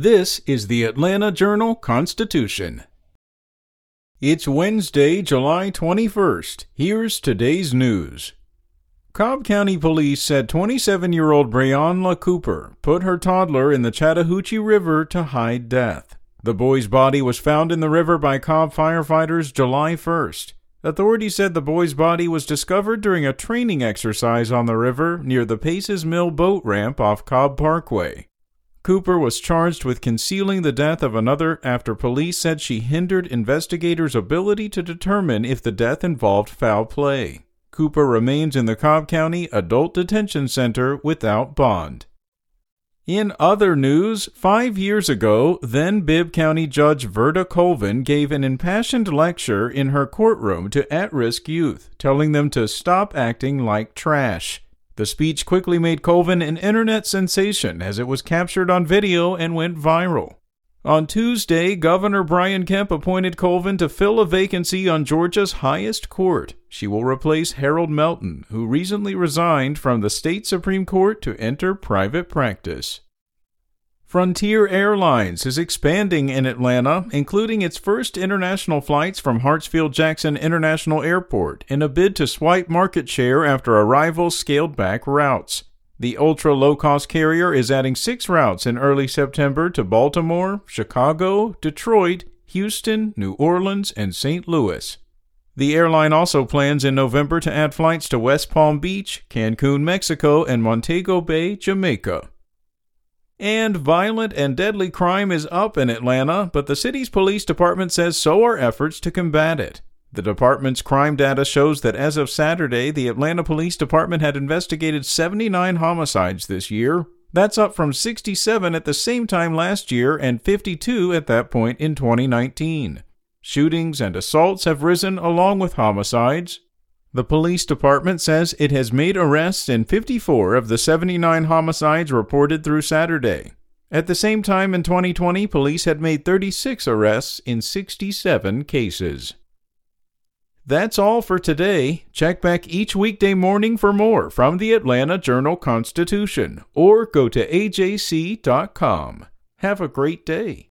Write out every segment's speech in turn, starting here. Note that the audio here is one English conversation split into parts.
This is the Atlanta Journal Constitution. It's Wednesday, July 21st. Here's today's news. Cobb County Police said 27 year old Breonna Cooper put her toddler in the Chattahoochee River to hide death. The boy's body was found in the river by Cobb firefighters July 1st. Authorities said the boy's body was discovered during a training exercise on the river near the Paces Mill boat ramp off Cobb Parkway. Cooper was charged with concealing the death of another after police said she hindered investigators' ability to determine if the death involved foul play. Cooper remains in the Cobb County Adult Detention Center without bond. In other news, five years ago, then Bibb County Judge Verda Colvin gave an impassioned lecture in her courtroom to at risk youth, telling them to stop acting like trash. The speech quickly made Colvin an internet sensation as it was captured on video and went viral. On Tuesday, Governor Brian Kemp appointed Colvin to fill a vacancy on Georgia's highest court. She will replace Harold Melton, who recently resigned from the state Supreme Court to enter private practice. Frontier Airlines is expanding in Atlanta, including its first international flights from Hartsfield Jackson International Airport in a bid to swipe market share after a rival scaled back routes. The ultra low cost carrier is adding six routes in early September to Baltimore, Chicago, Detroit, Houston, New Orleans, and St. Louis. The airline also plans in November to add flights to West Palm Beach, Cancun, Mexico, and Montego Bay, Jamaica. And violent and deadly crime is up in Atlanta, but the city's police department says so are efforts to combat it. The department's crime data shows that as of Saturday, the Atlanta Police Department had investigated 79 homicides this year. That's up from 67 at the same time last year and 52 at that point in 2019. Shootings and assaults have risen along with homicides. The police department says it has made arrests in 54 of the 79 homicides reported through Saturday. At the same time in 2020, police had made 36 arrests in 67 cases. That's all for today. Check back each weekday morning for more from the Atlanta Journal Constitution or go to ajc.com. Have a great day.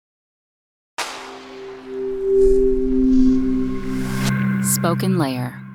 Spoken Layer